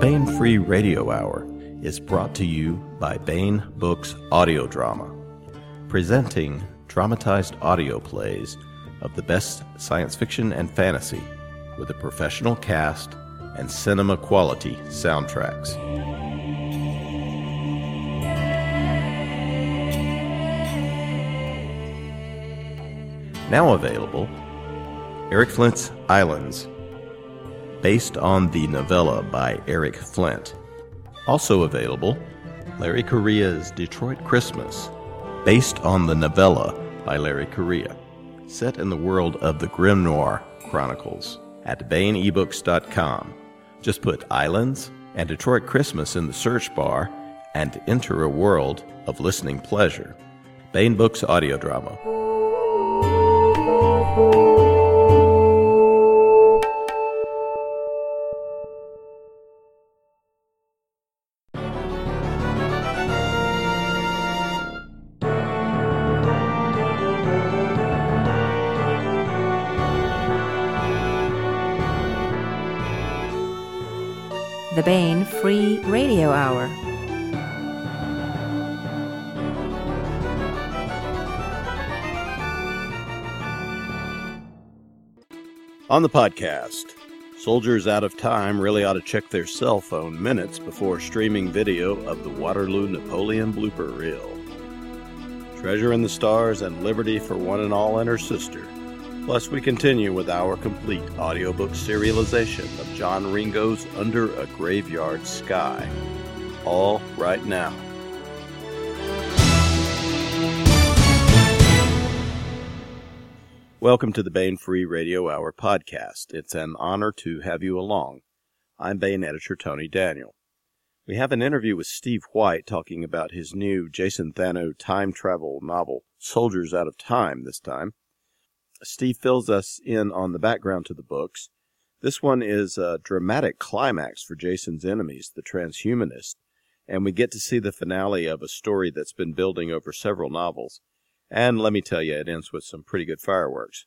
Baen Free Radio Hour is brought to you by Baen Books Audio Drama, presenting dramatized audio plays of the best science fiction and fantasy with a professional cast and cinema quality soundtracks. Now available, Eric Flint's Islands, based on the novella by Eric Flint. Also available, Larry Correia's Detroit Christmas, based on the novella by Larry Correia, set in the world of the Grimnoir Chronicles at BaenEbooks.com. Just put Islands and Detroit Christmas in the search bar and enter a world of listening pleasure. Baen Books Audio Drama. The Free Radio Hour. On the podcast, soldiers out of time really ought to check their cell phone minutes before streaming video of the Waterloo Napoleon blooper reel. Treasure in the stars and liberty for one and all and her sister. Plus, we continue with our complete audiobook serialization of John Ringo's Under a Graveyard Sky. All right now. Welcome to the Baen Free Radio Hour podcast. It's an honor to have you along. I'm Baen editor Tony Daniel. We have an interview with Steve White talking about his new Jason Thanou time travel novel, Soldiers Out of Time, this time. Steve fills us in on the background to the books. This one is a dramatic climax for Jason's enemies, the transhumanists, and we get to see the finale of a story that's been building over several novels. And let me tell you, it ends with some pretty good fireworks.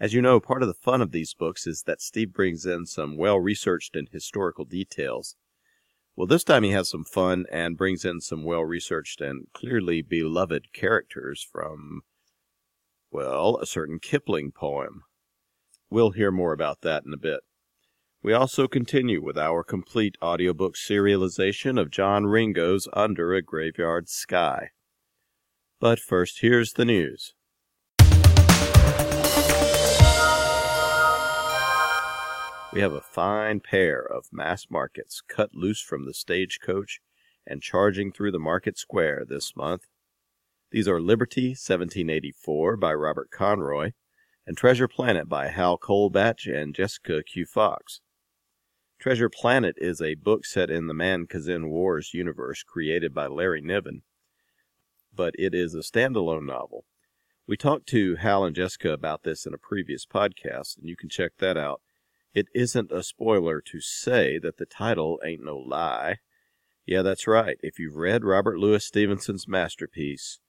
As you know, part of the fun of these books is that Steve brings in some well researched and historical details. Well, this time he has some fun and brings in some well researched and clearly beloved characters from, well, a certain Kipling poem. We'll hear more about that in a bit. We also continue with our complete audiobook serialization of John Ringo's Under a Graveyard Sky. But first, here's the news. We have a fine pair of mass markets cut loose from the stagecoach and charging through the market square this month. These are Liberty, 1784, by Robert Conroy, and Treasure Planet by Hal Colebatch and Jessica Q. Fox. Treasure Planet is a book set in the Man-Kzin Wars universe created by Larry Niven, but it is a standalone novel. We talked to Hal and Jessica about this in a previous podcast, and you can check that out. It isn't a spoiler to say that the title ain't no lie. Yeah, that's right. If you've read Robert Louis Stevenson's masterpiece,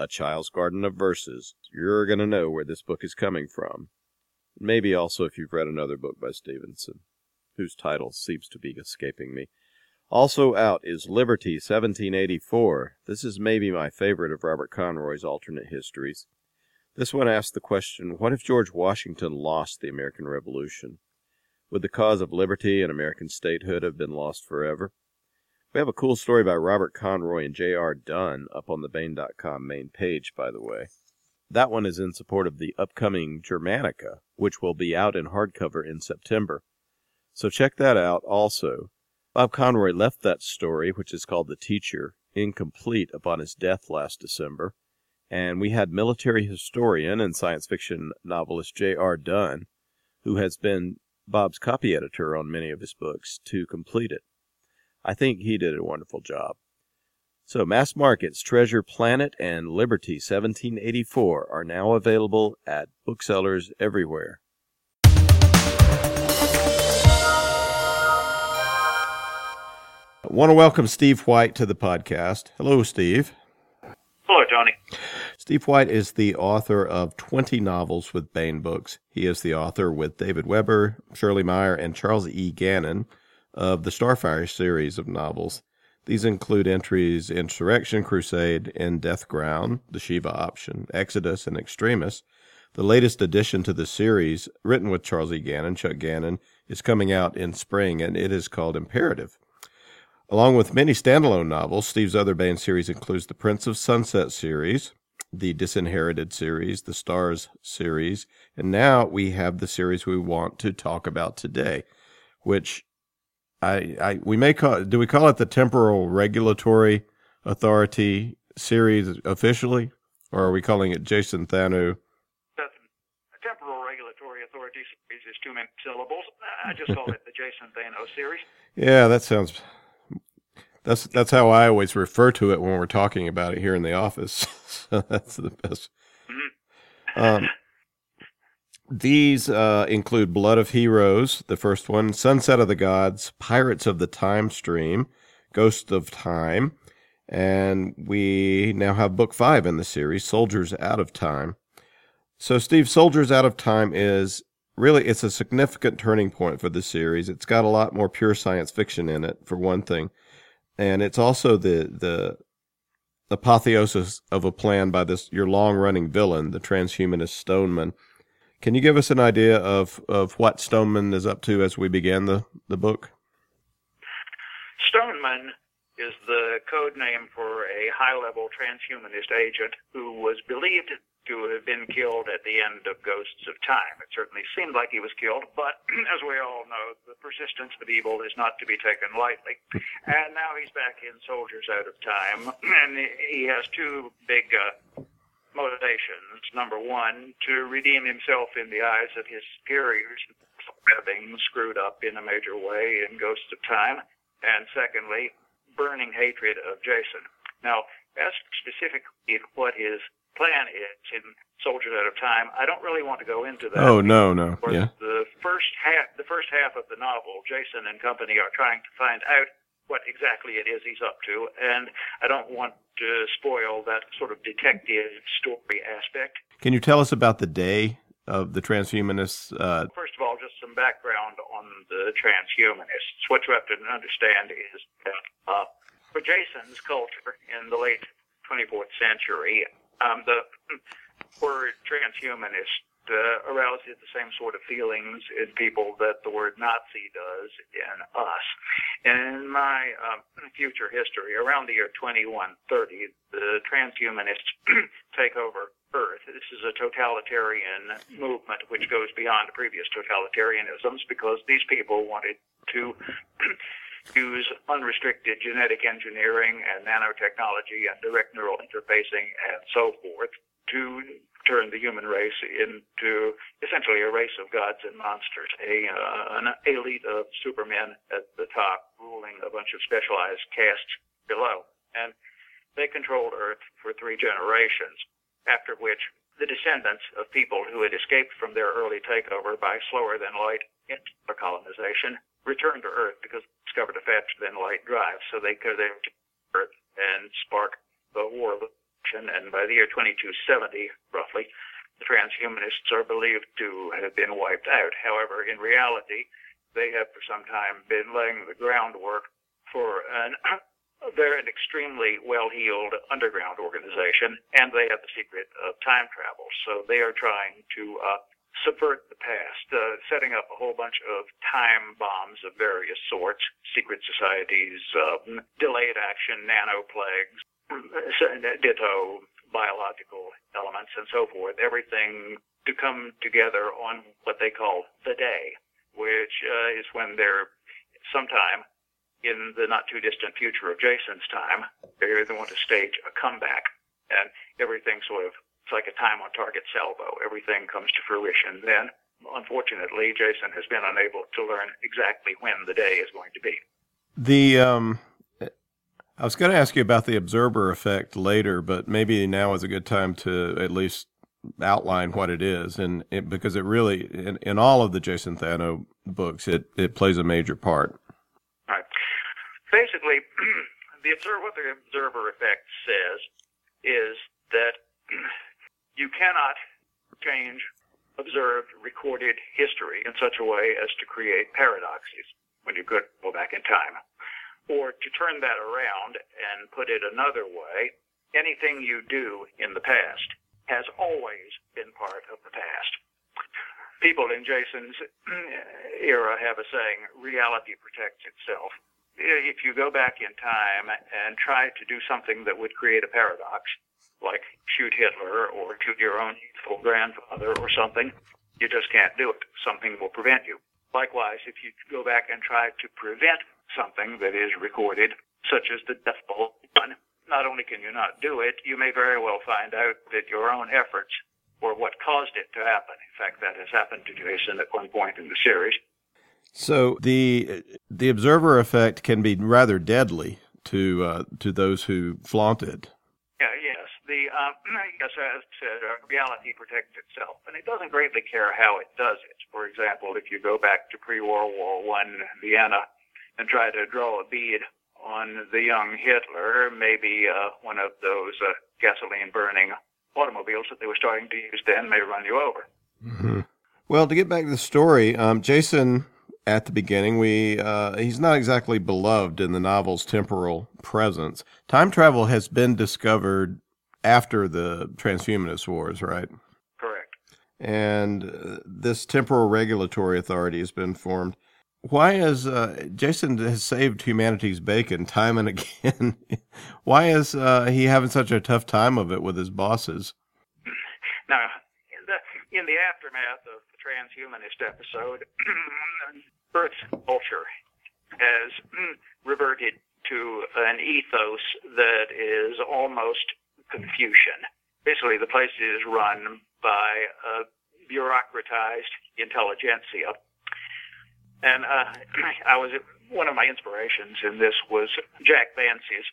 A Child's Garden of Verses, you're going to know where this book is coming from. Maybe also if you've read another book by Stevenson, whose title seems to be escaping me. Also out is Liberty, 1784. This is maybe my favorite of Robert Conroy's alternate histories. This one asks the question what if George Washington lost the American Revolution? Would the cause of liberty and American statehood have been lost forever? We have a cool story by Robert Conroy and J.R. Dunn up on the Baen.com main page, by the way. That one is in support of the upcoming Germanica, which will be out in hardcover in September. So check that out also. Bob Conroy left that story, which is called The Teacher, incomplete upon his death last December, and we had military historian and science fiction novelist J.R. Dunn, who has been Bob's copy editor on many of his books, to complete it. I think he did a wonderful job. So, Mass Markets, Treasure Planet, and Liberty 1784 are now available at booksellers everywhere. I want to welcome Steve White to the podcast. Hello, Steve. Hello, Johnny. Steve White is the author of 20 novels with Baen Books. He is the author with David Weber, Shirley Meier, and Charles E. Gannon of the Starfire series of novels. These include entries Insurrection Crusade and Death Ground, the Shiva option, Exodus, and Extremis. The latest addition to the series, written with Charles E. Gannon, Chuck Gannon, is coming out in spring, and it is called Imperative. Along with many standalone novels, Steve's other Baen series includes the Prince of Sunset series, the Disinherited series, the Stars series, and now we have the series we want to talk about today, which I, I we may call do we call it the Temporal Regulatory Authority series officially, or are we calling it Jason Thanou? The Temporal Regulatory Authority series is too many syllables. I just call it the Jason Thanou series. Yeah, that sounds. That's that's how I always refer to it when we're talking about it here in the office. so that's the best. Mm-hmm. Um, these uh, include Blood of Heroes, the first one, Sunset of the Gods, Pirates of the Time Stream, Ghost of Time, and we now have book five in the series, Soldiers Out of Time. So, Steve, Soldiers Out of Time is really it's a significant turning point for the series. It's got a lot more pure science fiction in it, for one thing, and it's also the the apotheosis of a plan by this your long running villain, the transhumanist Stoneman can you give us an idea of, of what Stoneman is up to as we began the, the book? Stoneman is the code name for a high level transhumanist agent who was believed to have been killed at the end of Ghosts of Time. It certainly seemed like he was killed, but as we all know, the persistence of evil is not to be taken lightly. And now he's back in Soldiers Out of Time, and he has two big uh, motivations. Number one, to redeem himself in the eyes of his superiors, having screwed up in a major way in Ghosts of Time. And secondly, burning hatred of Jason. Now, as specifically what his plan is in Soldiers Out of Time, I don't really want to go into that. Oh no, no, yeah. The first half, the first half of the novel, Jason and company are trying to find out what exactly it is he's up to, and I don't want to spoil that sort of detective story aspect. Can you tell us about the day of the transhumanists? Uh... First of all, just some background on the transhumanists. What you have to understand is that uh, for Jason's culture in the late 24th century, um, the word transhumanist uh, arouses the same sort of feelings in people that the word Nazi does in us. In my uh, future history, around the year 2130, the transhumanists take over Earth. This is a totalitarian movement which goes beyond previous totalitarianisms because these people wanted to use unrestricted genetic engineering and nanotechnology and direct neural interfacing and so forth to turn the human race into essentially a race of gods and monsters, a uh, an elite of supermen at the top ruling a bunch of specialized castes below. And they controlled Earth for three generations, after which the descendants of people who had escaped from their early takeover by slower than light colonization returned to Earth because they discovered a faster than light drive, so they could Earth and spark the war of and by the year 2270, roughly, the transhumanists are believed to have been wiped out. However, in reality, they have for some time been laying the groundwork for an they're an extremely well-heeled underground organization, and they have the secret of time travel. So they are trying to uh, subvert the past, uh, setting up a whole bunch of time bombs of various sorts, secret societies, uh, delayed action, nano plagues, ditto biological elements and so forth, everything to come together on what they call the day, which uh, is when they're sometime in the not too distant future of Jason's time, they want to stage a comeback and everything sort of, it's like a time on target salvo. Everything comes to fruition. Then, unfortunately, Jason has been unable to learn exactly when the day is going to be. The, um, I was going to ask you about the observer effect later, but maybe now is a good time to at least outline what it is, and it, because it really, in, in all of the Jason Thanou books, it, it plays a major part. Right. Basically, the observer, what the observer effect says is that you cannot change observed recorded history in such a way as to create paradoxes. when you could go back in time. Or to turn that around and put it another way, anything you do in the past has always been part of the past. People in Jason's era have a saying, reality protects itself. If you go back in time and try to do something that would create a paradox, like shoot Hitler or shoot your own youthful grandfather or something, you just can't do it. Something will prevent you. Likewise, if you go back and try to prevent something that is recorded, such as the Death Bowl one, not only can you not do it, you may very well find out that your own efforts were what caused it to happen. In fact, that has happened to Jason at one point in the series. So the the observer effect can be rather deadly to uh, to those who flaunt it. Yeah, yes. The um, yes, as said, uh, reality protects itself, and it doesn't greatly care how it does it. For example, if you go back to pre-World War One Vienna and try to draw a bead on the young Hitler, maybe uh, one of those uh, gasoline burning automobiles that they were starting to use then may run you over. Mm-hmm. Well, to get back to the story, um, Jason at the beginning, we uh, he's not exactly beloved in the novel's temporal presence. Time travel has been discovered after the transhumanist wars, right? Correct. And uh, this temporal regulatory authority has been formed why is uh, Jason has saved humanity's bacon time and again? why is uh, he having such a tough time of it with his bosses? Now, in the, in the aftermath of the transhumanist episode, Earth's culture has reverted to an ethos that is almost Confucian. Basically, the place is run by a bureaucratized intelligentsia and uh, I was one of my inspirations in this was Jack Vance's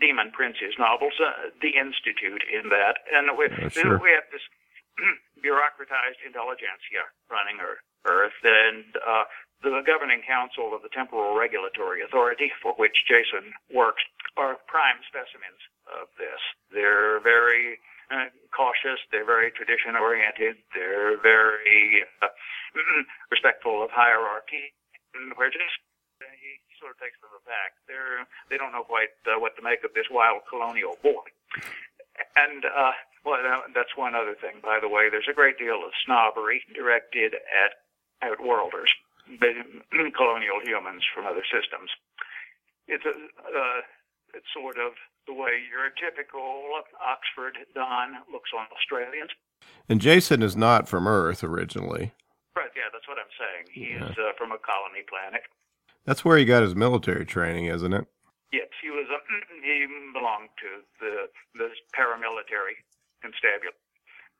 Demon Prince's novels, uh, The Institute, in that, and we, oh, sure. we have this bureaucratized intelligentsia running Earth, and uh, the governing council of the Temporal Regulatory Authority, for which Jason works, are prime specimens of this. They're very uh, cautious. They're very tradition oriented. They're very uh, respectful of hierarchy, where just he sort of takes them aback. They're they don't know quite uh, what to make of this wild colonial boy. And uh, well, that's one other thing. By the way, there's a great deal of snobbery directed at outworlders, colonial humans from other systems. It's a uh, it's sort of the way your typical Oxford Don looks on Australians. And Jason is not from Earth originally. Right, yeah, that's what I'm saying. He's yeah. uh, from a colony planet. That's where he got his military training, isn't it? Yes, he was. A, he belonged to the the paramilitary constabulary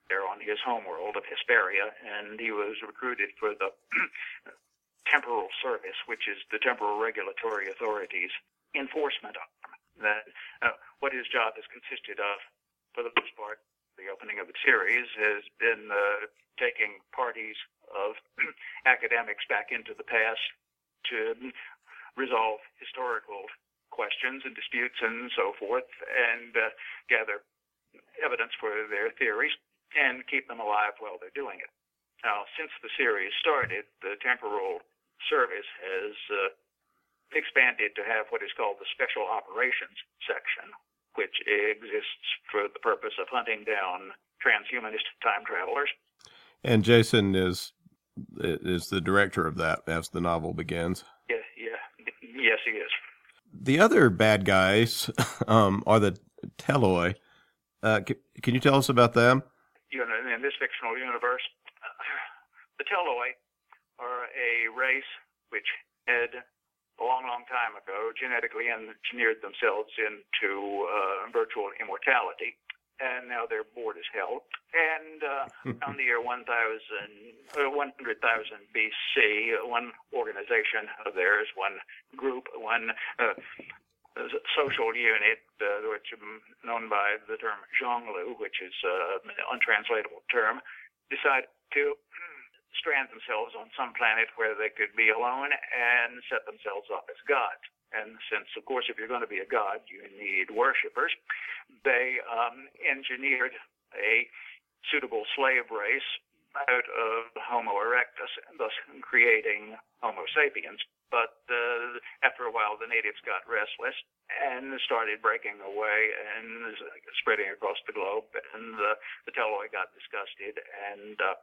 there on his homeworld of Hesperia, and he was recruited for the temporal service, which is the temporal regulatory authorities enforcement arm. That uh, what his job has consisted of, for the most part, the opening of the series has been uh, taking parties of academics back into the past to resolve historical questions and disputes and so forth and uh, gather evidence for their theories and keep them alive while they're doing it. Now, since the series started, the temporal service has uh, expanded to have what is called the Special Operations Section, which exists for the purpose of hunting down transhumanist time travelers. And Jason is is the director of that as the novel begins. Yeah, yeah, yes, he is. The other bad guys um, are the Teloi. Uh, can, can, you tell us about them? You know, in this fictional universe, the Teloi are a race which had a long, long time ago genetically engineered themselves into uh, virtual immortality and now their board is held. And uh, around the year 1000, uh, 100,000 BC, one organization of theirs, one group, one uh, social unit, uh, which is known by the term Zhonglu, which is uh, an untranslatable term, decided to strand themselves on some planet where they could be alone and set themselves up as gods. And since, of course, if you're going to be a god, you need worshippers, they um, engineered a suitable slave race out of Homo erectus, and thus creating Homo sapiens. but uh, after a while, the natives got restless and started breaking away and spreading across the globe. And uh, the Teloi got disgusted and uh,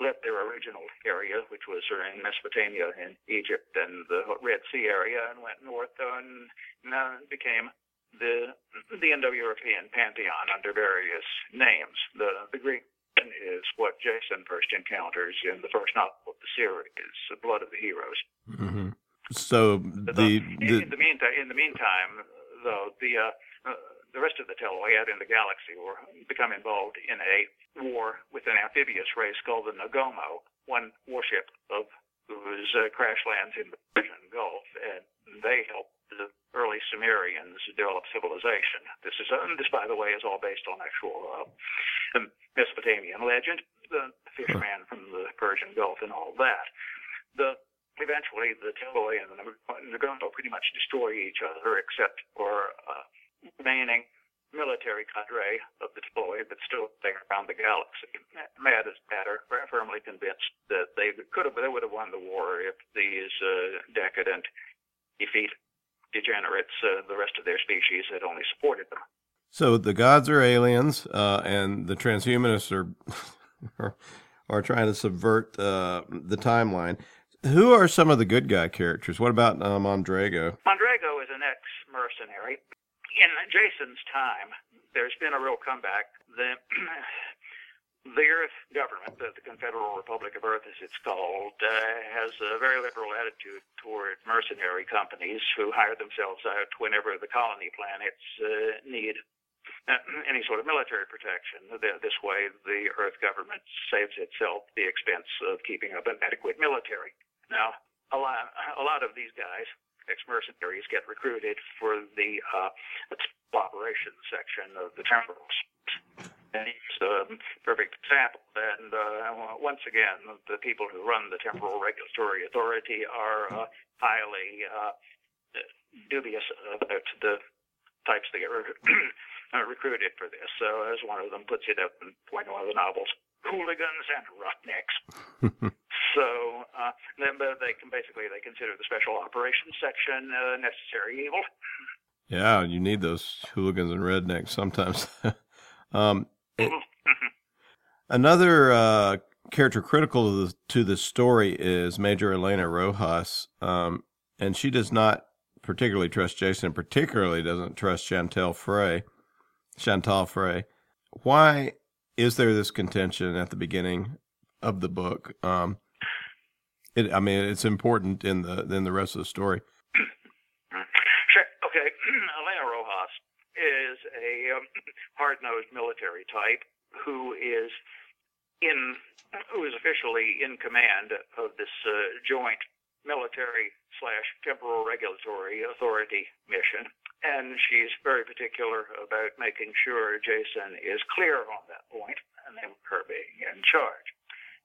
left their original area, which was in Mesopotamia in Egypt and the Red Sea area, and went north and uh, became the the Indo-European pantheon under various names. The the Greek is what Jason first encounters in the first novel of the series, The Blood of the Heroes. Mm-hmm. So the, the, in the meantime, in the meantime, though the uh, uh, the rest of the Teloi out in the galaxy were become involved in a war with an amphibious race called the Nagomo, one warship of whose uh, crash lands in the Persian Gulf, and they helped the early Sumerians develop civilization. This is, uh, this by the way, is all based on actual uh, Mesopotamian legend, the fisherman from the Persian Gulf, and all that. The eventually the Teloi and the Nagomo pretty much destroy each other, except for uh, remaining military cadre of the Teloi that's still staying around the galaxy. Mad as matter, firmly convinced that they could have, they would have won the war if these uh, decadent, defeat degenerates, uh, the rest of their species had only supported them. So the gods are aliens, uh, and the transhumanists are, are are trying to subvert uh, the timeline. Who are some of the good guy characters? What about uh, Mondrago? Mondrago is an ex-mercenary. In Jason's time, there's been a real comeback. The the Earth government, the, the Confederal Republic of Earth, as it's called, uh, has a very liberal attitude toward mercenary companies who hire themselves out whenever the colony planets uh, need uh, any sort of military protection. This way, the Earth government saves itself the expense of keeping up an adequate military. Now, a lot, a lot of these guys, ex-mercenaries, get recruited for the uh, operations section of the temporals. And it's a perfect example. And uh, once again, the people who run the Temporal Regulatory Authority are uh, highly uh, dubious about the types they get recruited for this. So, as one of them puts it up in one of the novels, hooligans and roughnecks. So uh, then, they can basically they consider the special operations section uh, necessary evil. Yeah, you need those hooligans and rednecks sometimes. um, it, another uh, character critical to the, to the story is Major Elena Rojas, um, and she does not particularly trust Jason. Particularly doesn't trust Chantal Frey. Chantal Frey. Why is there this contention at the beginning of the book? Um, it, I mean, it's important in the in the rest of the story. Sure. Okay. Elena Rojas is a um, hard-nosed military type who is in who is officially in command of this uh, joint military slash temporal regulatory authority mission. And she's very particular about making sure Jason is clear on that point and her being in charge.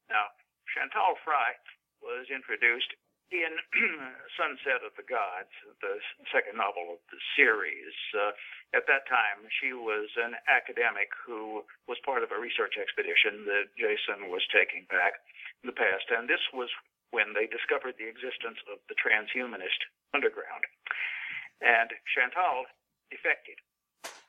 Now, Chantal Frey was introduced in Sunset of the Gods, the second novel of the series. Uh, at that time, she was an academic who was part of a research expedition that Jason was taking back in the past. And this was when they discovered the existence of the transhumanist underground. And Chantal defected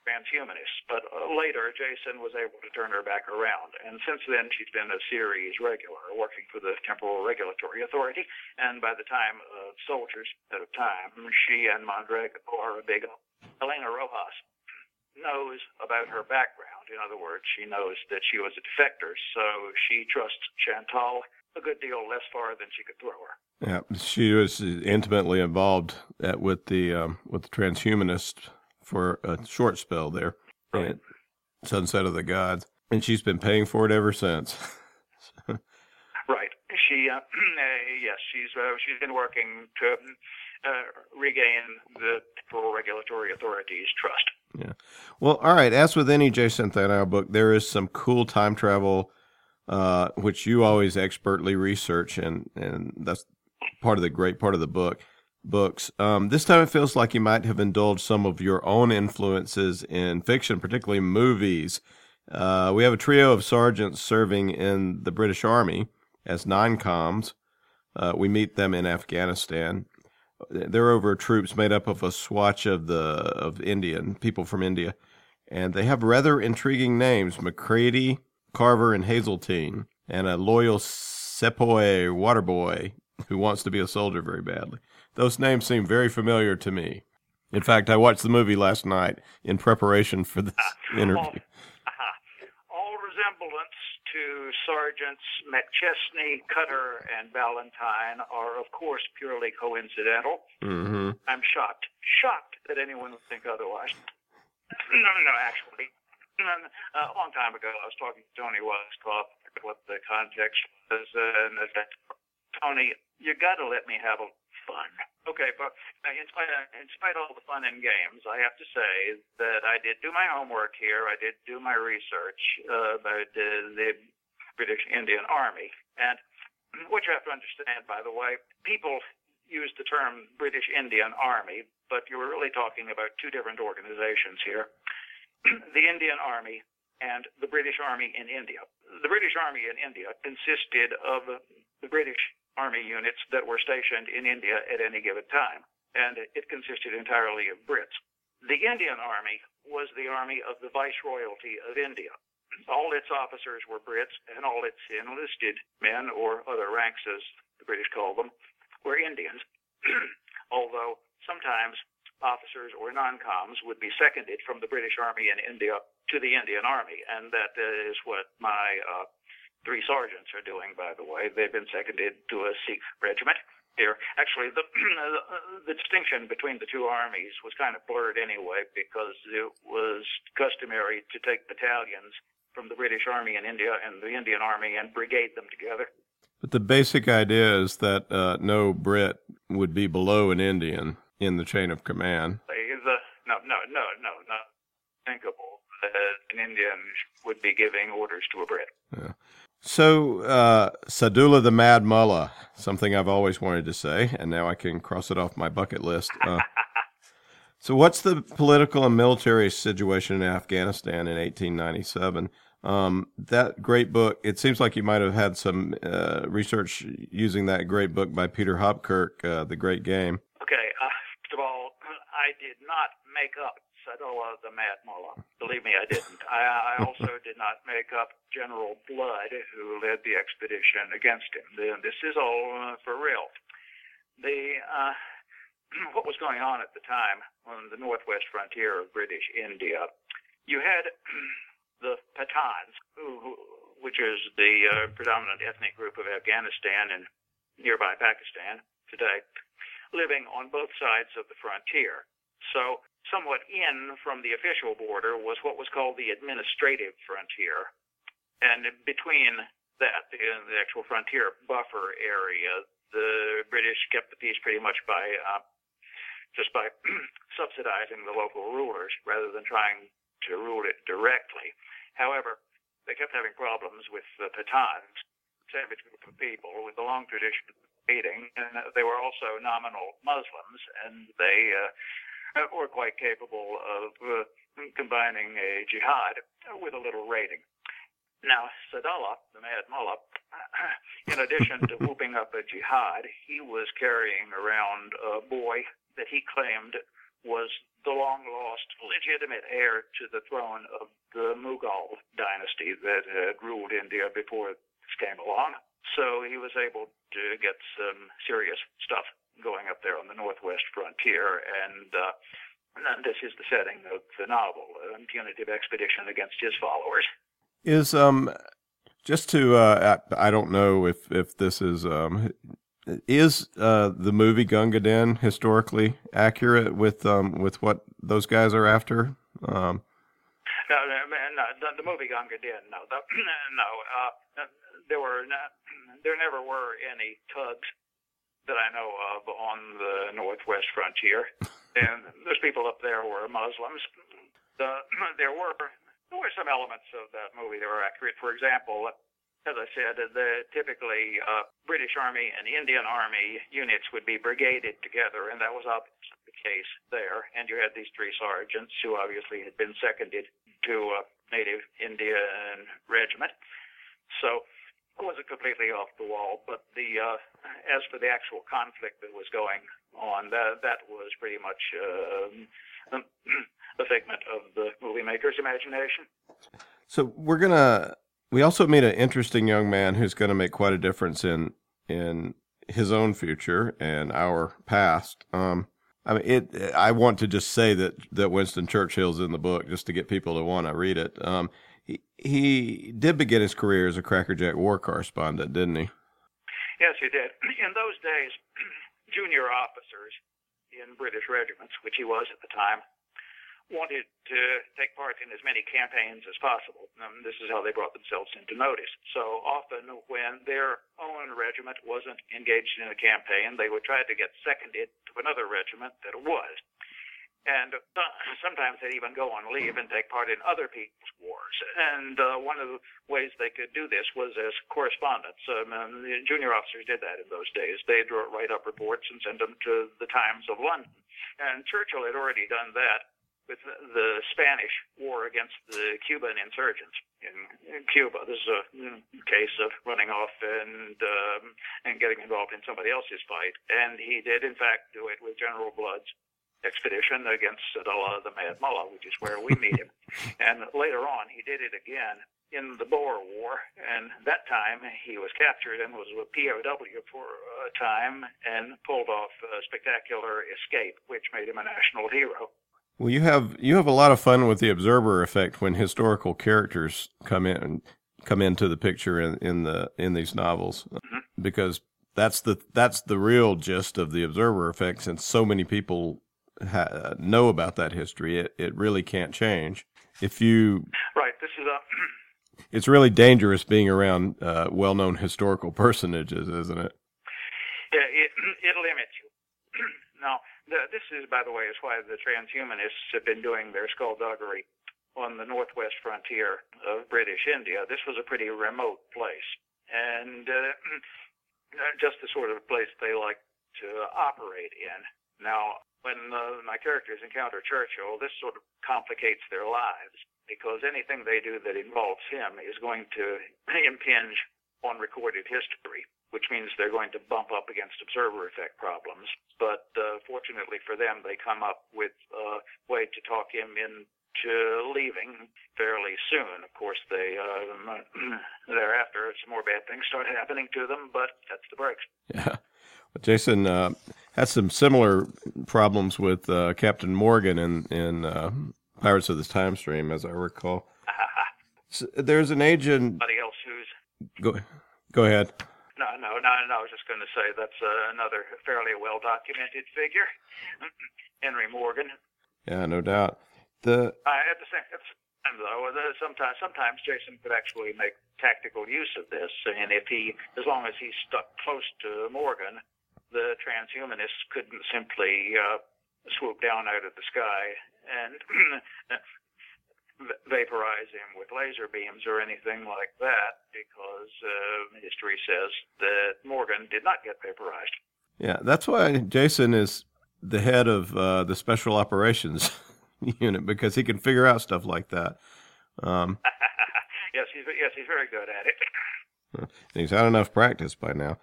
transhumanists. But uh, later, Jason was able to turn her back around. And since then, she's been a series regular, working for the Temporal Regulatory Authority. And by the time of Soldiers Out of Time, she and Mondrago are a big Elena Rojas knows about her background. In other words, she knows that she was a defector, so she trusts Chantal a good deal less far than she could throw her. Yeah, she was intimately involved at, with the um, with the transhumanist for a short spell there right. at Sunset of the Gods, and she's been paying for it ever since. right. She, uh, yes, she's uh, she's been working to uh, regain the Federal Regulatory Authority's trust. Yeah. Well, all right. As with any Jason Thanou book, there is some cool time travel, uh, which you always expertly research, and and that's part of the great part of the book books. Um, this time it feels like you might have indulged some of your own influences in fiction, particularly movies. Uh, we have a trio of sergeants serving in the British Army as non-coms. Uh, we meet them in Afghanistan. they're over troops made up of a swatch of the of Indian people from India, and they have rather intriguing names: McCready, Carver, and Hazeltine, and a loyal Sepoy water boy who wants to be a soldier very badly. Those names seem very familiar to me. In fact, I watched the movie last night in preparation for this interview. All resemblance to Sergeants McChesney, Cutter, and Ballantine are, of course, purely coincidental. Mm-hmm. I'm shocked, shocked that anyone would think otherwise. No, no, no, actually. Uh, a long time ago, I was talking to Toni Weisskopf, what the context was, and Tony, you got to let me have a fun. Okay, but in spite, of, in spite of all the fun and games, I have to say that I did do my homework here. I did do my research uh, about uh, the British Indian Army. And what you have to understand, by the way, people use the term British Indian Army, but you were really talking about two different organizations here. the Indian Army and the British Army in India. The British Army in India consisted of the British Army units that were stationed in India at any given time, and it consisted entirely of Brits. The Indian Army was the army of the Viceroyalty of India. All its officers were Brits, and all its enlisted men, or other ranks as the British called them, were Indians. Although sometimes officers or non-coms would be seconded from the British Army in India to the Indian Army, and that is what my uh, three sergeants are doing, by the way. They've been seconded to a Sikh regiment here. Actually, the, the distinction between the two armies was kind of blurred anyway because it was customary to take battalions from the British Army in India and the Indian Army and brigade them together. But the basic idea is that uh, no Brit would be below an Indian in the chain of command. The, no, no, no, no, not thinkable that an Indian would be giving orders to a Brit. Yeah. So, uh, Sadullah the Mad Mullah, something I've always wanted to say, and now I can cross it off my bucket list. Uh, so, what's the political and military situation in Afghanistan in 1897? Um, that great book, it seems like you might have had some uh, research using that great book by Peter Hopkirk, uh, The Great Game. Okay, uh, first of all, I did not make up Sadullah the Mad Mullah. Believe me, I didn't. I, I also did not make up General Blood, who led the expedition against him. This is all uh, for real. The uh, what was going on at the time on the northwest frontier of British India? You had the Pathans, who, who, which is the uh, predominant ethnic group of Afghanistan and nearby Pakistan today, living on both sides of the frontier. So somewhat in from the official border was what was called the administrative frontier. And between that, the, the actual frontier buffer area, the British kept the peace pretty much by uh, just by subsidizing the local rulers rather than trying to rule it directly. However, they kept having problems with the Pathans, savage group of people with a long tradition of eating, and they were also nominal Muslims, and they uh, were quite capable of uh, combining a jihad with a little raiding. Now, Sadullah, the Mad Mullah, in addition to whooping up a jihad, he was carrying around a boy that he claimed was the long lost legitimate heir to the throne of the Mughal dynasty that had ruled India before this came along. So he was able to get some serious stuff going up there on the northwest frontier, and uh, this is the setting of the novel, a punitive expedition against his followers. Is um just to uh, I don't know if if this is um is uh, the movie Gunga Din historically accurate with um with what those guys are after? Um, no, no, the, the movie Gunga Din. No, the, no. Uh, there were not, there never were any tugs that I know of on the northwest frontier, and those people up there were Muslims. The, there were there were some elements of that movie that were accurate. For example, as I said, the typically uh, British Army and Indian Army units would be brigaded together, and that was obviously the case there. And you had these three sergeants who obviously had been seconded to a native Indian regiment. So wasn't completely off the wall, but the uh, as for the actual conflict that was going on. That that was pretty much uh, a figment of the movie maker's imagination. So we're gonna. We also meet an interesting young man who's going to make quite a difference in in his own future and our past. Um, I mean, it. I want to just say that that Winston Churchill's in the book just to get people to want to read it. Um, he, did begin his career as a crackerjack war correspondent, didn't he? Yes, he did. In those days, junior officers in British regiments, which he was at the time, wanted to take part in as many campaigns as possible. Um, this is how they brought themselves into notice. So often, when their own regiment wasn't engaged in a campaign, they would try to get seconded to another regiment that was. And uh, sometimes they'd even go on leave and take part in other people's wars. And uh, one of the ways they could do this was as correspondents. Um, the junior officers did that in those days. They'd write up reports and send them to the Times of London. And Churchill had already done that with the Spanish war against the Cuban insurgents in, Cuba. This is a case of running off and um, and getting involved in somebody else's fight, and he did in fact do it with General Blood's expedition against Sadullah the Mad Mullah, which is where we meet him. And later on, he did it again in the Boer War, and that time he was captured and was a POW for a time and pulled off a spectacular escape, which made him a national hero. Well, you have you have a lot of fun with the observer effect when historical characters come in come into the picture in, in the in these novels mm-hmm. because that's the that's the real gist of the observer effect since so many people ha- know about that history it it really can't change if you right this is a it's really dangerous being around uh, well-known historical personages isn't it yeah it, it limits you now the, this is, by the way, is why the transhumanists have been doing their skullduggery on the northwest frontier of British India. This was a pretty remote place, and uh, just the sort of place they like to operate in. Now, when uh, my characters encounter Churchill, this sort of complicates their lives because anything they do that involves him is going to impinge on recorded history which means they're going to bump up against observer effect problems. But uh, fortunately for them, they come up with a way to talk him into leaving fairly soon. Of course, they uh, thereafter some more bad things start happening to them, but that's the breaks. Yeah. Well, Jason uh, had some similar problems with uh, Captain Morgan in in uh, Pirates of the Time Stream, as I recall. so there's an agent. Somebody else who's go go ahead. No, no, no, no. I was just going to say that's uh, another fairly well documented figure, Henry Morgan. Yeah, no doubt. The at the same time, though, sometimes sometimes Jason could actually make tactical use of this, and if he, as long as he stuck close to Morgan, the transhumanists couldn't simply uh, swoop down out of the sky and vaporize him with laser beams or anything like that because uh, history says that Morgan did not get vaporized. Yeah, that's why Jason is the head of uh, the special operations unit because he can figure out stuff like that. Um, yes, he's yes he's very good at it. he's had enough practice by now.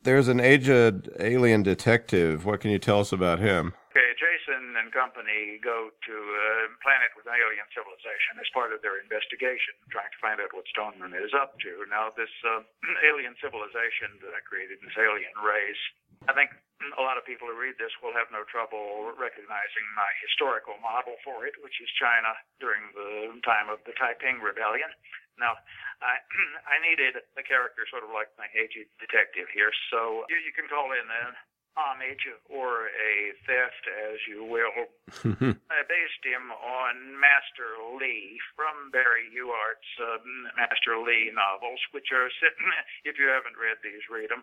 There's an aged alien detective. What can you tell us about him? Okay, Jason and company go to a planet with an alien civilization as part of their investigation, trying to find out what Stoneman is up to. Now, this uh, alien civilization that I created, this alien race, I think a lot of people who read this will have no trouble recognizing my historical model for it, which is China during the time of the Taiping Rebellion. Now, I I needed a character sort of like my aged detective here, so you, you can call in an homage or a theft, as you will. I based him on Master Li from Barry Hughart's um, Master Li novels, which are set, if you haven't read these, read them.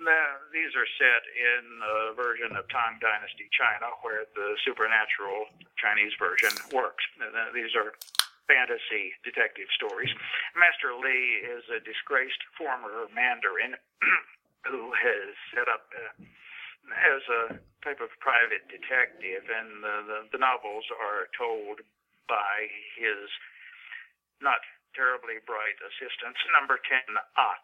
The, these are set in a version of Tang Dynasty China, where the supernatural Chinese version works. These are fantasy detective stories. Master Li is a disgraced former Mandarin who has set up. Uh, as a type of private detective, and the, the, the novels are told by his not terribly bright assistant, number 10 Ox.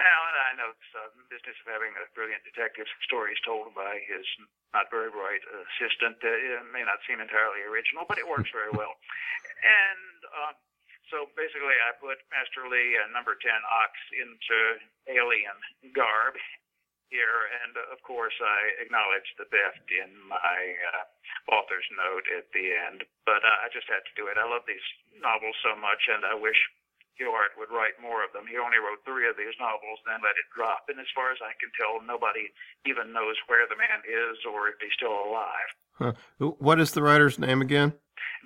now I know the uh, business of having a brilliant detective stories told by his not very bright assistant uh, may not seem entirely original, but it works very well. And uh, so basically, I put Master Li and Number Ten Ox into alien garb here, and uh, of course, I acknowledge the theft in my uh, author's note at the end. But uh, I just had to do it. I love these novels so much, and I wish Hughart would write more of them. He only wrote three of these novels, then let it drop. And as far as I can tell, nobody even knows where the man is or if he's still alive. Huh. What is the writer's name again?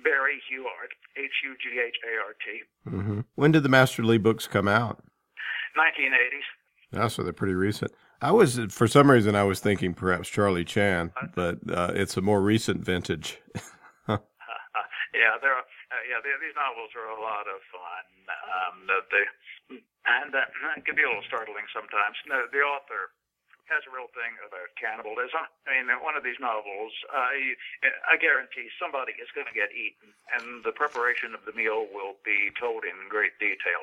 Barry Hughart, H U G H A R T. Mm-hmm. When did the Master Li books come out? 1980s. Oh, so they're pretty recent. I was, for some reason, I was thinking perhaps Charlie Chan, but uh, it's a more recent vintage. yeah, there are. Uh, yeah, these novels are a lot of fun. Um, they, and uh, it can be a little startling sometimes. No, the author has a real thing about cannibalism. I mean, in one of these novels, uh, I guarantee somebody is going to get eaten, and the preparation of the meal will be told in great detail.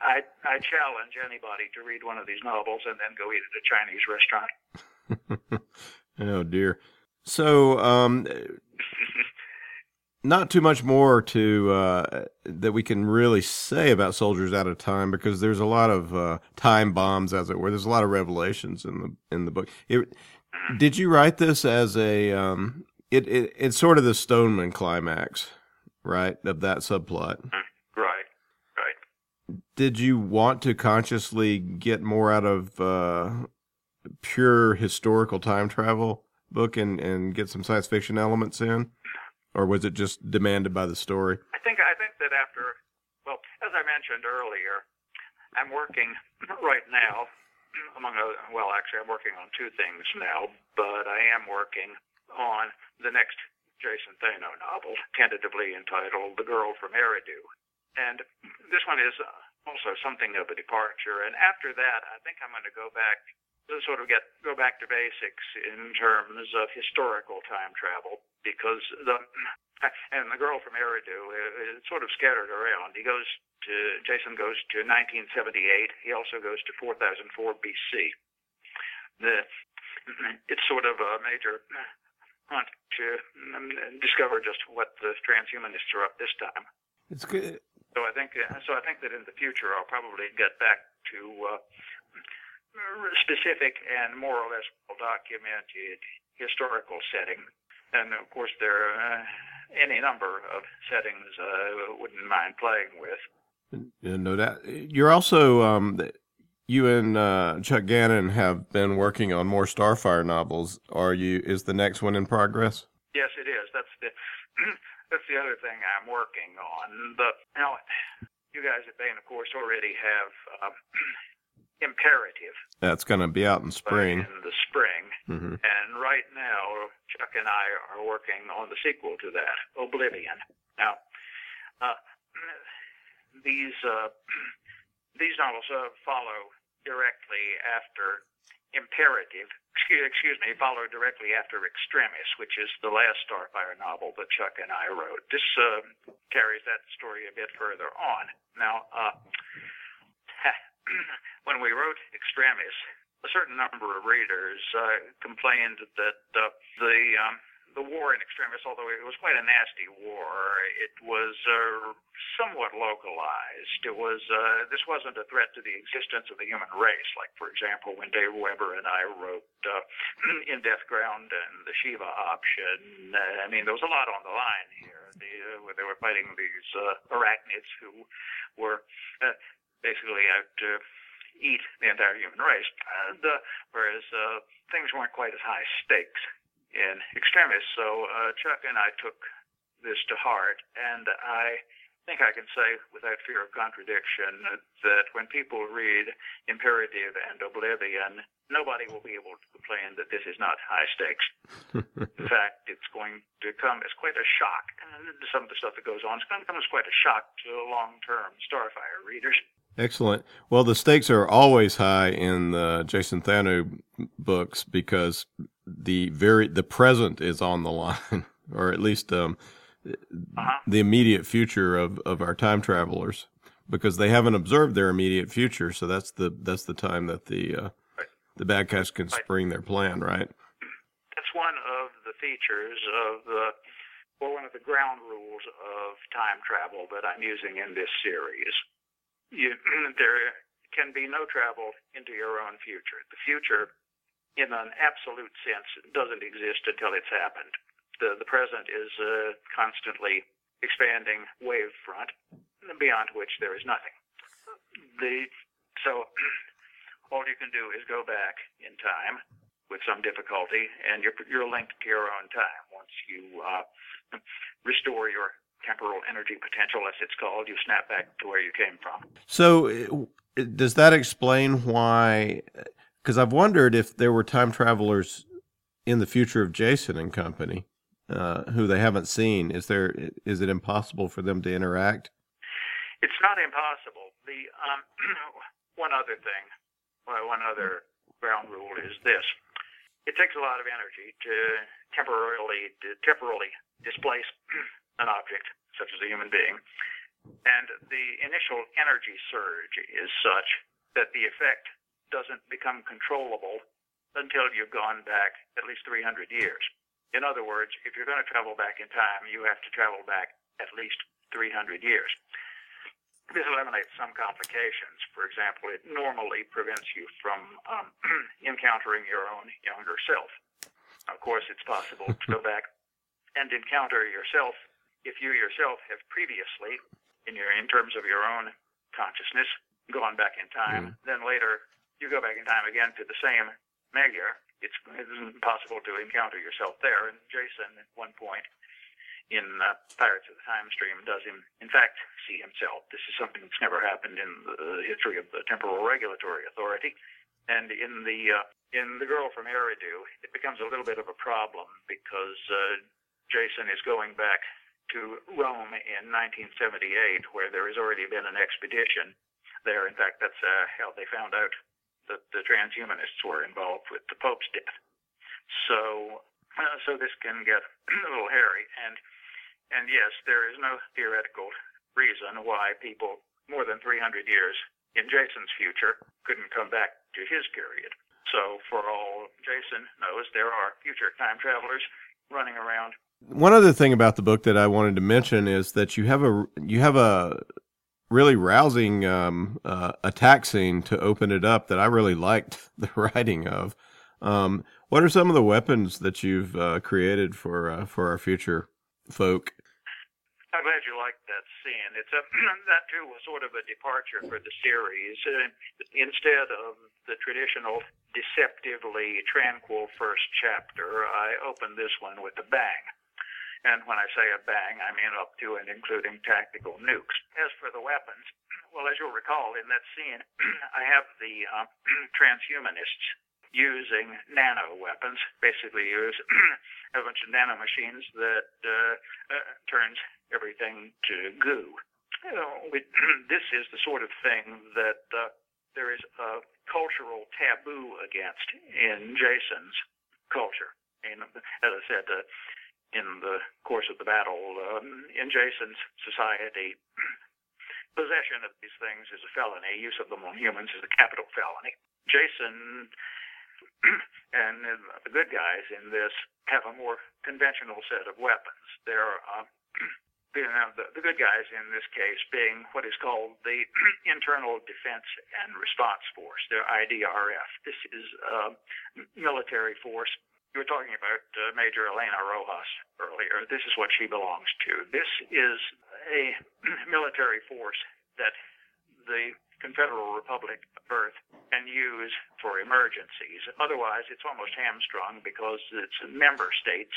I, I challenge anybody to read one of these novels and then go eat at a Chinese restaurant. oh dear. So, um, not too much more to uh, that we can really say about soldiers out of time because there's a lot of uh, time bombs, as it were. There's a lot of revelations in the in the book. It, did you write this as a? Um, it, it it's sort of the Stoneman climax, right? Of that subplot. Right. Right. Did you want to consciously get more out of uh, pure historical time travel book and and get some science fiction elements in? Or was it just demanded by the story? I think I think that after, well, as I mentioned earlier, I'm working right now among well, actually, I'm working on two things now, but I am working on the next Jason Thanou novel, tentatively entitled "The Girl from Eridu," and this one is uh, also something of a departure. And after that, I think I'm going to go back sort of get go back to basics in terms of historical time travel because the and the girl from Eridu is sort of scattered around. He goes to Jason goes to 1978. He also goes to 4004 BC. The it's sort of a major hunt to um, discover just what the transhumanists are up this time. It's good. So I think so. I think that in the future I'll probably get back to uh, specific and more or less well documented historical setting. And of course, there are uh, any number of settings I uh, wouldn't mind playing with. Yeah, no doubt. You're also um, you and uh, Chuck Gannon have been working on more Starfire novels. Are you? Is the next one in progress? Yes, it is. That's the that's the other thing I'm working on. But now, you guys at Baen, of course, already have uh, imperative. That's going to be out in spring. In the spring. Mm-hmm. And right now, Chuck and I are working on the sequel to that, Oblivion. Now, uh, these uh, these novels uh, follow directly after Imperative. Excuse, excuse me, follow directly after Extremis, which is the last Starfire novel that Chuck and I wrote. This uh, carries that story a bit further on. Now. Uh, wrote Extremis, a certain number of readers uh, complained that uh, the um, the war in Extremis, although it was quite a nasty war, it was uh, somewhat localized. It was uh, this wasn't a threat to the existence of the human race, like for example when Dave Weber and I wrote uh, in Deathground and the Shiva option. Uh, I mean, there was a lot on the line here. The, uh, they were fighting these uh, arachnids who were uh, basically out to eat the entire human race. And, uh, whereas uh, things weren't quite as high stakes in extremis. So uh, Chuck and I took this to heart, and I think I can say without fear of contradiction that when people read Imperative and Oblivion, nobody will be able to complain that this is not high stakes. In fact, it's going to come as quite a shock. Some of the stuff that goes on is going to come as quite a shock to long-term Starfire readers. Excellent. Well, the stakes are always high in the Jason Thanou books because the very the present is on the line, or at least um, uh-huh. the immediate future of, of our time travelers. because they haven't observed their immediate future. So that's the that's the time that the uh, Right. the bad guys can Right. spring their plan, right? That's one of the features of the, or one of the ground rules of time travel that I'm using in this series. You, there can be no travel into your own future. The future, in an absolute sense, doesn't exist until it's happened. The, the present is a constantly expanding wave front, beyond which there is nothing. The, so all you can do is go back in time with some difficulty, and you're you're linked to your own time. Once you uh, restore your temporal energy potential, as it's called, you snap back to where you came from. So uh, does that explain why? Because I've wondered if there were time travelers in the future of Jason and Company uh, who they haven't seen. Is there? Is it impossible for them to interact? It's not impossible. The um, one other thing, well, one other ground rule is this: it takes a lot of energy to temporarily to temporarily displace an object such as a human being, and the initial energy surge is such that the effect doesn't become controllable until you've gone back at least 300 years. In other words, if you're going to travel back in time, you have to travel back at least 300 years. This eliminates some complications. For example, it normally prevents you from um, encountering your own younger self. Of course, it's possible to go back and encounter yourself if you yourself have previously, in your in terms of your own consciousness, gone back in time. Then later, you go back in time again to the same Magyar. It's, it's impossible to encounter yourself there. And Jason, at one point, in uh, Pirates of the Time Stream does him, in fact, see himself. This is something that's never happened in the history of the Temporal Regulatory Authority. And in the uh, in the Girl from Eridu, it becomes a little bit of a problem because uh, Jason is going back to Rome in 1978, where there has already been an expedition there. In fact, that's uh, how they found out that the transhumanists were involved with the Pope's death. So, uh, so this can get a little hairy, and and yes, there is no theoretical reason why people more than 300 years in Jason's future couldn't come back to his period. So, for all Jason knows, there are future time travelers running around. One other thing about the book that I wanted to mention is that you have a you have a really rousing um, uh, attack scene to open it up that I really liked the writing of. Um, what are some of the weapons that you've uh, created for uh, for our future folk? I'm glad you liked that scene. It's a that too was sort of a departure for the series. Uh, instead of the traditional deceptively tranquil first chapter, I opened this one with a bang. And when I say a bang, I mean up to and including tactical nukes. As for the weapons, well, as you'll recall in that scene, I have the uh, transhumanists using nano weapons, basically use a bunch of nano machines that uh, uh, turns everything to goo. You know, this is the sort of thing that uh, there is a cultural taboo against in Jason's culture. And as I said, uh, in the course of the battle, um, in Jason's society, possession of these things is a felony. Use of them on humans is a capital felony. Jason and the good guys in this have a more conventional set of weapons. They're uh, you know, the, the good guys in this case being what is called the Internal Defense and Response Force, their IDRF. This is a military force. You were talking about uh, Major Elena Rojas earlier. This is what she belongs to. This is a military force that the Confederal Republic of Earth can use for emergencies. Otherwise, it's almost hamstrung because its member states,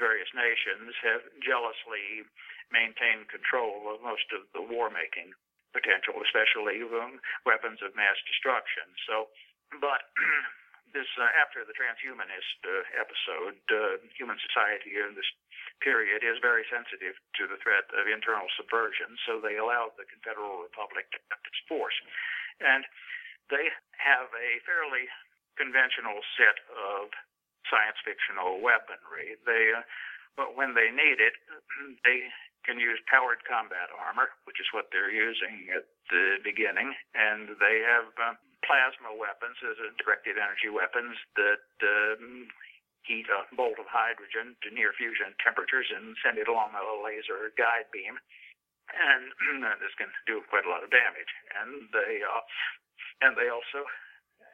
various nations, have jealously maintained control of most of the war making potential, especially um, weapons of mass destruction. So, but this uh, after the transhumanist uh, episode, uh, human society in this period is very sensitive to the threat of internal subversion, so they allowed the Confederal Republic to keep its force, and they have a fairly conventional set of science fictional weaponry. They uh, but when they need it, they can use powered combat armor, which is what they're using at the beginning, and they have uh, plasma weapons, as a directed energy weapons that um, heat a bolt of hydrogen to near fusion temperatures and send it along a laser guide beam. And this can do quite a lot of damage. And they uh, and they also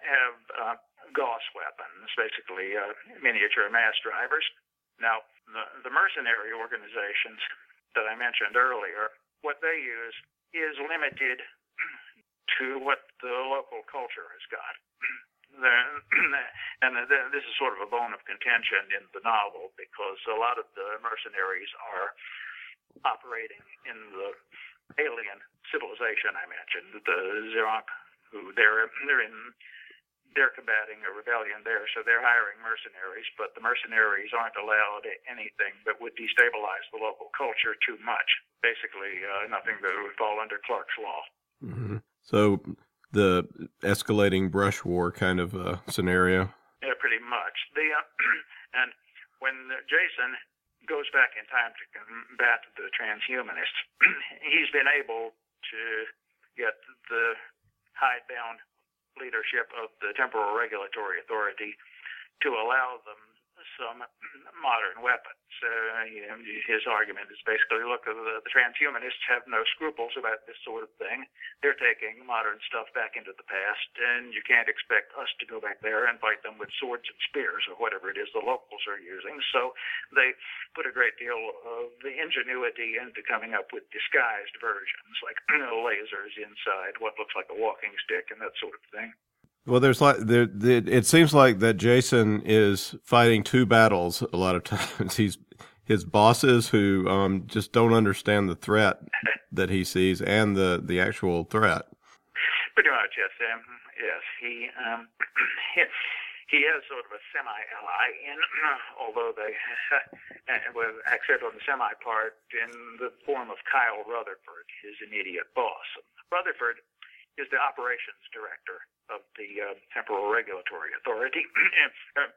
have uh, Gauss weapons, basically uh, miniature mass drivers. Now, the, the mercenary organizations that I mentioned earlier, what they use is limited to what the local culture has got. and this is sort of a bone of contention in the novel because a lot of the mercenaries are operating in the alien civilization I mentioned, the Xeronk, who they're they're in they're combating a rebellion there, so they're hiring mercenaries, but the mercenaries aren't allowed anything that would destabilize the local culture too much. Basically, uh, nothing that would fall under Clarke's law. Mm-hmm. So the escalating brush war kind of uh, scenario. Yeah, pretty much. The uh, and when Jason goes back in time to combat the transhumanists, he's been able to get the hidebound leadership of the Temporal Regulatory Authority to allow them some modern weapons. Uh, his argument is basically, look, the, the transhumanists have no scruples about this sort of thing. They're taking modern stuff back into the past, and you can't expect us to go back there and fight them with swords and spears or whatever it is the locals are using. So they put a great deal of the ingenuity into coming up with disguised versions, like lasers inside what looks like a walking stick and that sort of thing. Well, there's like there, It seems like that Jason is fighting two battles a lot of times. He's his bosses who um, just don't understand the threat that he sees and the the actual threat. Pretty much, yes. Um, yes, he um, he, has sort of a semi-ally in, although they well, except on the semi part in the form of Kyle Rutherford, his immediate boss. Rutherford is the operations director of the uh, Temporal Regulatory Authority. uh,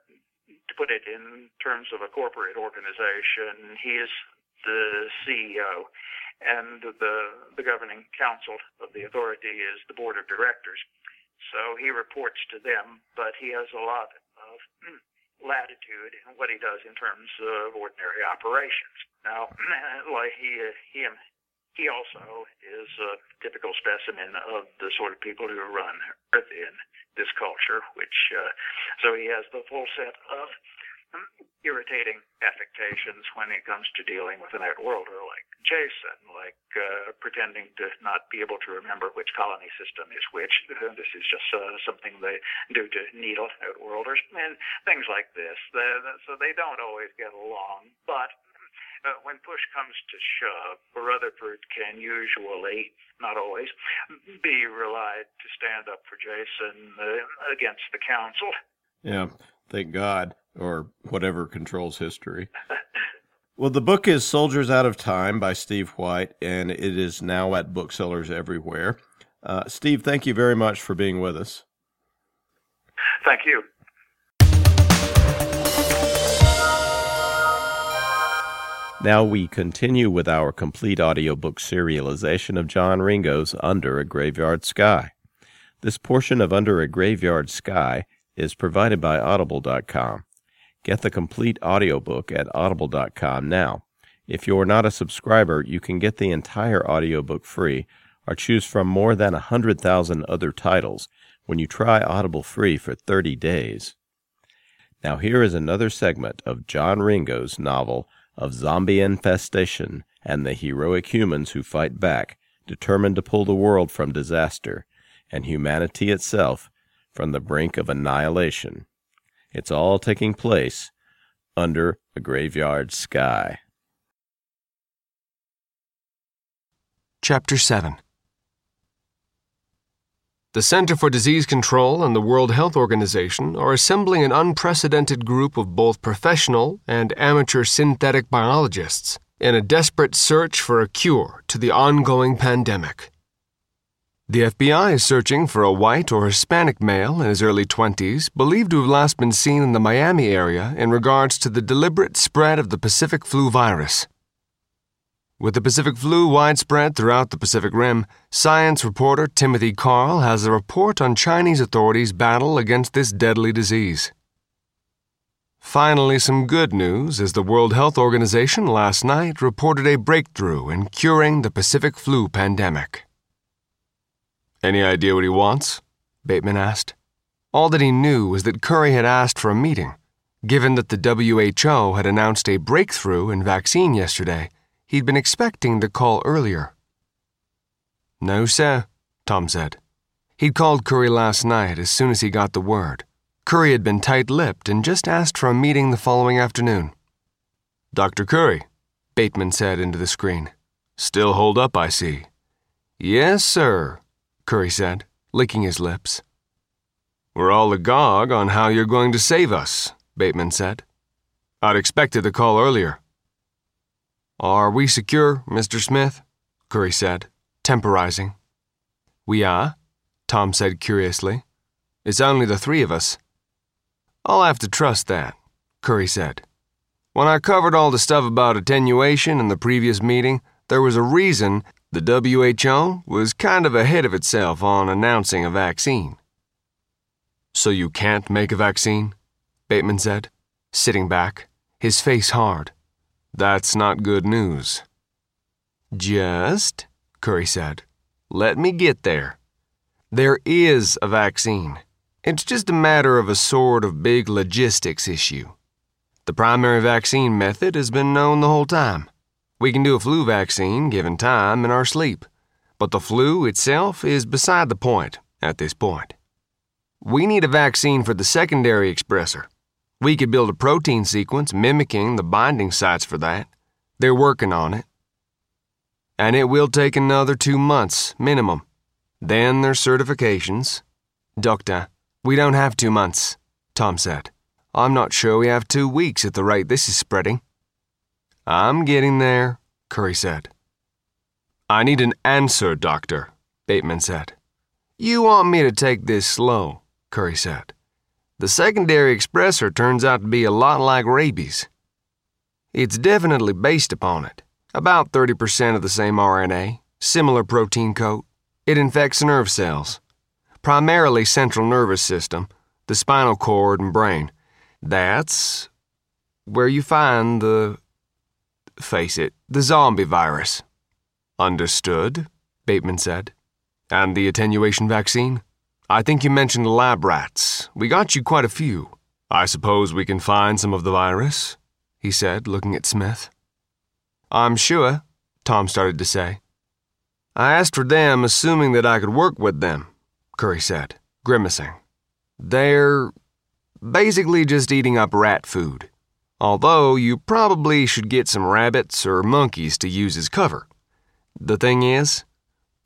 to put it in terms of a corporate organization, he is the CEO, and the the governing council of the authority is the board of directors. So he reports to them, but he has a lot of latitude in what he does in terms of ordinary operations. Now, like he he he also is a typical specimen of the sort of people who run Earth in this culture, which, uh, so he has the full set of irritating affectations when it comes to dealing with an outworlder like Jason, like uh, pretending to not be able to remember which colony system is which. This is just uh, something they do to needle outworlders, and things like this. So they don't always get along, but uh, when push comes to shove, Rutherford can usually, not always, be relied to stand up for Jason uh, against the council. Yeah, thank God, or whatever controls history. well, the book is Soldiers Out of Time by Steve White, and it is now at booksellers everywhere. Uh, Steve, thank you very much for being with us. Thank you. Now we continue with our complete audiobook serialization of John Ringo's Under a Graveyard Sky. This portion of Under a Graveyard Sky is provided by Audible.com. Get the complete audiobook at Audible.com now. If you're not a subscriber, you can get the entire audiobook free or choose from more than a 100,000 other titles when you try Audible free for 30 days. Now here is another segment of John Ringo's novel of zombie infestation and the heroic humans who fight back, determined to pull the world from disaster and humanity itself from the brink of annihilation. It's all taking place under a graveyard sky. Chapter 7 the Center for Disease Control and the World Health Organization are assembling an unprecedented group of both professional and amateur synthetic biologists in a desperate search for a cure to the ongoing pandemic. The FBI is searching for a white or Hispanic male in his early 20s, believed to have last been seen in the Miami area in regards to the deliberate spread of the Pacific flu virus. With the Pacific flu widespread throughout the Pacific Rim, science reporter Timothy Carl has a report on Chinese authorities' battle against this deadly disease. Finally, some good news as the World Health Organization last night reported a breakthrough in curing the Pacific flu pandemic. Any idea what he wants? Bateman asked. All that he knew was that Curry had asked for a meeting. Given that the WHO had announced a breakthrough in vaccine yesterday, he'd been expecting the call earlier. No, sir, Tom said. He'd called Curry last night as soon as he got the word. Curry had been tight lipped and just asked for a meeting the following afternoon. Dr. Curry, Bateman said into the screen. Still hold up, I see. Yes, sir, Curry said, licking his lips. We're all agog on how you're going to save us, Bateman said. I'd expected the call earlier. Are we secure, Mr. Smith? Curry said, temporizing. We are, Tom said curiously. It's only the three of us. I'll have to trust that, Curry said. When I covered all the stuff about attenuation in the previous meeting, there was a reason the WHO was kind of ahead of itself on announcing a vaccine. So you can't make a vaccine? Bateman said, sitting back, his face hard. That's not good news. Just, Curry said, let me get there. There is a vaccine. It's just a matter of a sort of big logistics issue. The primary vaccine method has been known the whole time. We can do a flu vaccine given time in our sleep, but the flu itself is beside the point at this point. We need a vaccine for the secondary expressor. We could build a protein sequence mimicking the binding sites for that. They're working on it. And it will take another two months, minimum. Then there's certifications. Doctor, we don't have two months, Tom said. I'm not sure we have two weeks at the rate this is spreading. I'm getting there, Curry said. I need an answer, Doctor, Bateman said. You want me to take this slow, Curry said. The secondary expressor turns out to be a lot like rabies. It's definitely based upon it. About 30% of the same RNA, similar protein coat. It infects nerve cells, primarily central nervous system, the spinal cord and brain. That's where you find the face it, the zombie virus. Understood, Bateman said. And the attenuation vaccine? I think you mentioned lab rats. We got you quite a few. I suppose we can find some of the virus, he said, looking at Smith. I'm sure, Tom started to say. I asked for them, assuming that I could work with them, Curry said, grimacing. They're basically just eating up rat food although you probably should get some rabbits or monkeys to use as cover. The thing is,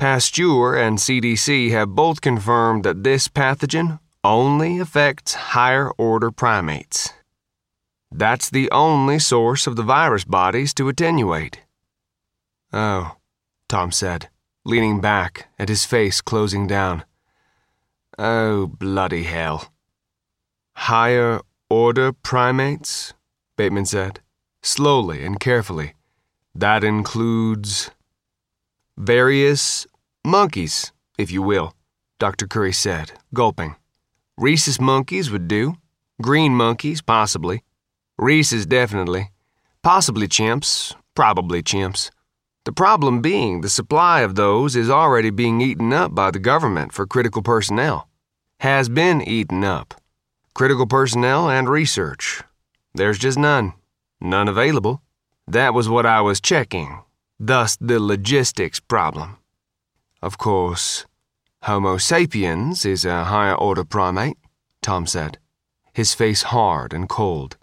Pasteur and CDC have both confirmed that this pathogen only affects higher order primates. That's the only source of the virus bodies to attenuate. Oh, Tom said, leaning back and his face closing down. Oh, bloody hell. Higher order primates? Bateman said, slowly and carefully. That includes various monkeys, if you will, Dr. Curry said, gulping. Rhesus monkeys would do. Green monkeys, possibly. Rhesus, definitely. Possibly chimps, probably chimps. The problem being the supply of those is already being eaten up by the government for critical personnel. Has been eaten up. Critical personnel and research. There's just none. None available. That was what I was checking. Thus the logistics problem. Of course, Homo sapiens is a higher order primate, Tom said, his face hard and cold.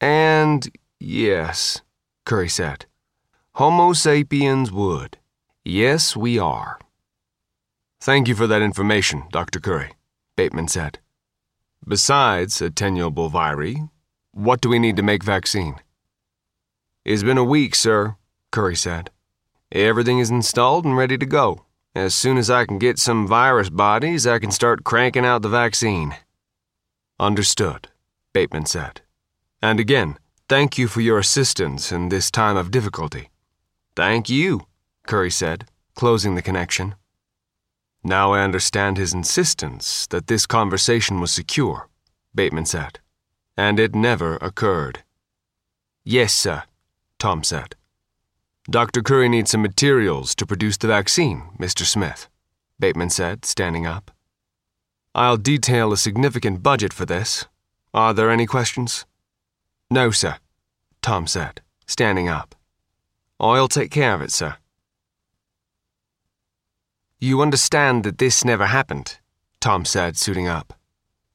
And yes, Curry said, Homo sapiens would. Yes, we are. Thank you for that information, Dr. Curry, Bateman said. Besides attenuable viri, what do we need to make vaccine? It's been a week, sir, Curry said. Everything is installed and ready to go. As soon as I can get some virus bodies, I can start cranking out the vaccine. Understood, Bateman said. And again, thank you for your assistance in this time of difficulty. Thank you, Curry said, closing the connection. Now I understand his insistence that this conversation was secure, Bateman said. And it never occurred. Yes, sir, Tom said. Dr. Curry needs some materials to produce the vaccine, Mr. Smith, Bateman said, standing up. I'll detail a significant budget for this. Are there any questions? No, sir, Tom said, standing up. I'll take care of it, sir. You understand that this never happened, Tom said, suiting up.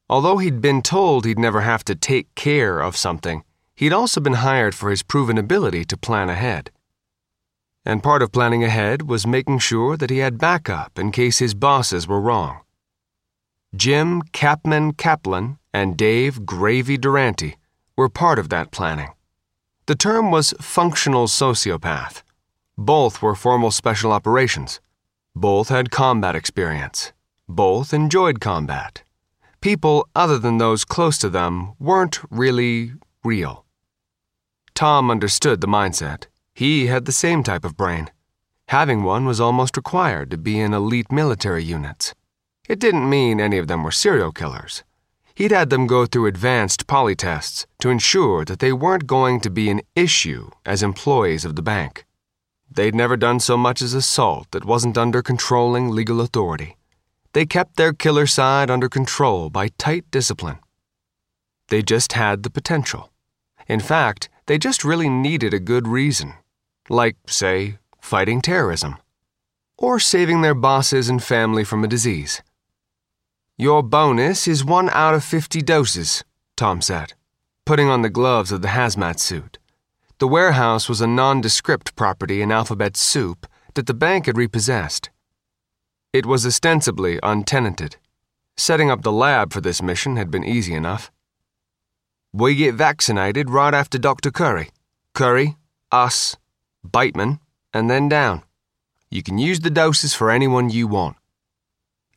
Although he'd been told he'd never have to take care of something, he'd also been hired for his proven ability to plan ahead. And part of planning ahead was making sure that he had backup in case his bosses were wrong. Jim Capman Kaplan and Dave Gravy Durante were part of that planning. The term was functional sociopath. Both were formal special operations. Both had combat experience. Both enjoyed combat. People other than those close to them weren't really real. Tom understood the mindset. He had the same type of brain. Having one was almost required to be in elite military units. It didn't mean any of them were serial killers. He'd had them go through advanced polytests to ensure that they weren't going to be an issue as employees of the bank. They'd never done so much as assault that wasn't under controlling legal authority. They kept their killer side under control by tight discipline. They just had the potential. In fact, they just really needed a good reason like, say, fighting terrorism, or saving their bosses and family from a disease. Your bonus is one out of 50 doses, Tom said, putting on the gloves of the hazmat suit. The warehouse was a nondescript property in alphabet soup that the bank had repossessed. It was ostensibly untenanted. Setting up the lab for this mission had been easy enough. We get vaccinated right after Dr. Curry. Curry, us, Bateman, and then down. You can use the doses for anyone you want.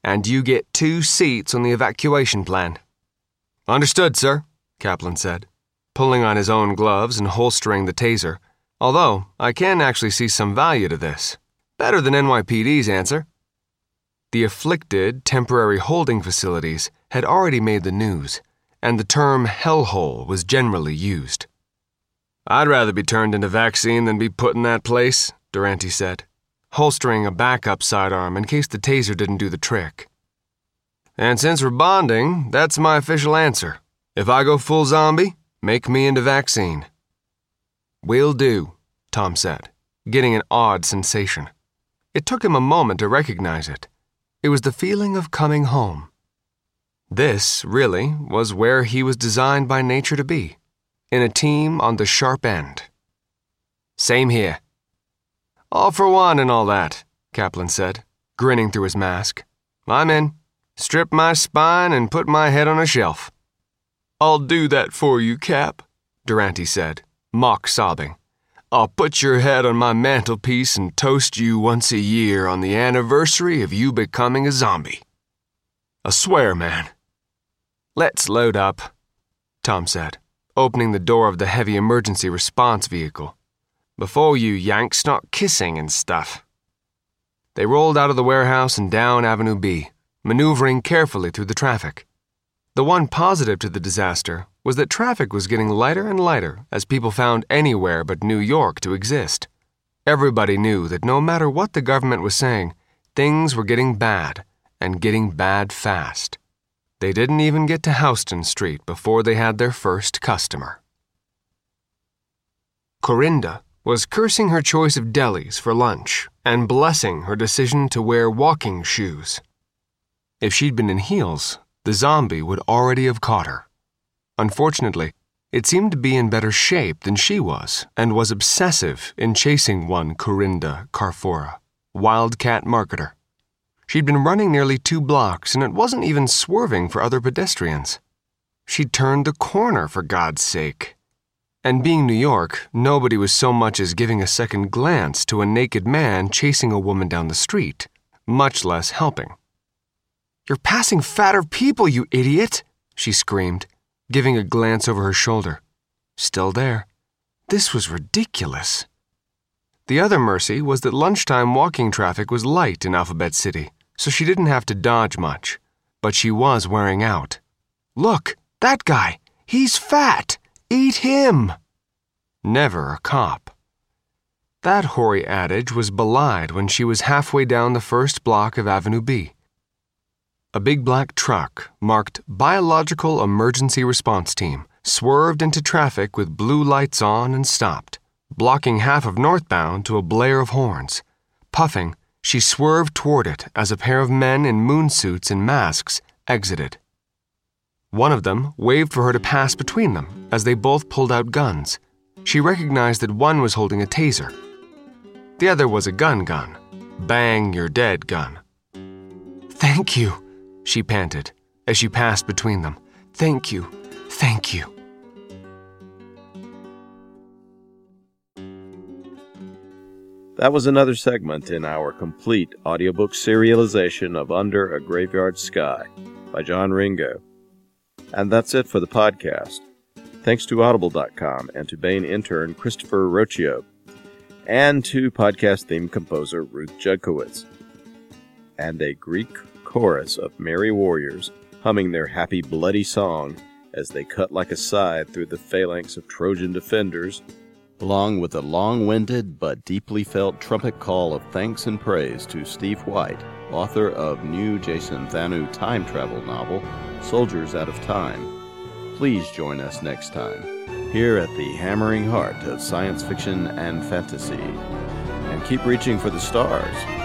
And you get two seats on the evacuation plan. Understood, sir, Kaplan said, pulling on his own gloves and holstering the taser, although I can actually see some value to this. Better than NYPD's answer. The afflicted temporary holding facilities had already made the news, and the term hellhole was generally used. I'd rather be turned into vaccine than be put in that place, Durante said, holstering a backup sidearm in case the taser didn't do the trick. And since we're bonding, that's my official answer. If I go full zombie, make me into vaccine. Will do, Tom said, getting an odd sensation. It took him a moment to recognize it. It was the feeling of coming home. This, really, was where he was designed by nature to be in a team on the sharp end. Same here. All for one and all that, Kaplan said, grinning through his mask. I'm in. Strip my spine and put my head on a shelf. I'll do that for you, Cap, Durante said, mock sobbing. I'll put your head on my mantelpiece and toast you once a year on the anniversary of you becoming a zombie. I swear, man. Let's load up, Tom said opening the door of the heavy emergency response vehicle. Before you Yanks start kissing and stuff. They rolled out of the warehouse and down Avenue B, maneuvering carefully through the traffic. The one positive to the disaster was that traffic was getting lighter and lighter as people found anywhere but New York to exist. Everybody knew that no matter what the government was saying, things were getting bad, and getting bad fast. They didn't even get to Houston Street before they had their first customer. Corinda was cursing her choice of delis for lunch and blessing her decision to wear walking shoes. If she'd been in heels, the zombie would already have caught her. Unfortunately, it seemed to be in better shape than she was and was obsessive in chasing one Corinda Carfora, wildcat marketer. She'd been running nearly two blocks, and it wasn't even swerving for other pedestrians. She'd turned the corner, for God's sake. And being New York, nobody was so much as giving a second glance to a naked man chasing a woman down the street, much less helping. You're passing fatter people, you idiot! she screamed, giving a glance over her shoulder. Still there. This was ridiculous. The other mercy was that lunchtime walking traffic was light in Alphabet City, so she didn't have to dodge much. But she was wearing out. Look, that guy! He's fat! Eat him! Never a cop. That hoary adage was belied when she was halfway down the first block of Avenue B. A big black truck marked Biological Emergency Response Team swerved into traffic with blue lights on and stopped, blocking half of northbound to a blare of horns. Puffing, she swerved toward it as a pair of men in moon suits and masks exited. One of them waved for her to pass between them as they both pulled out guns. She recognized that one was holding a taser. The other was a gun gun. Bang, you're dead gun. Thank you, she panted as she passed between them. Thank you, thank you. That was another segment in our complete audiobook serialization of Under a Graveyard Sky by John Ringo. And that's it for the podcast. Thanks to Audible.com and to Baen intern Christopher Ruocchio, and to podcast theme composer Ruth Judkowitz. And a Greek chorus of merry warriors humming their happy bloody song as they cut like a scythe through the phalanx of Trojan defenders along with a long winded but deeply felt trumpet call of thanks and praise to Steve White, author of new Jason Thanou time travel novel, Soldiers Out of Time. Please join us next time, here at the hammering heart of science fiction and fantasy. And keep reaching for the stars.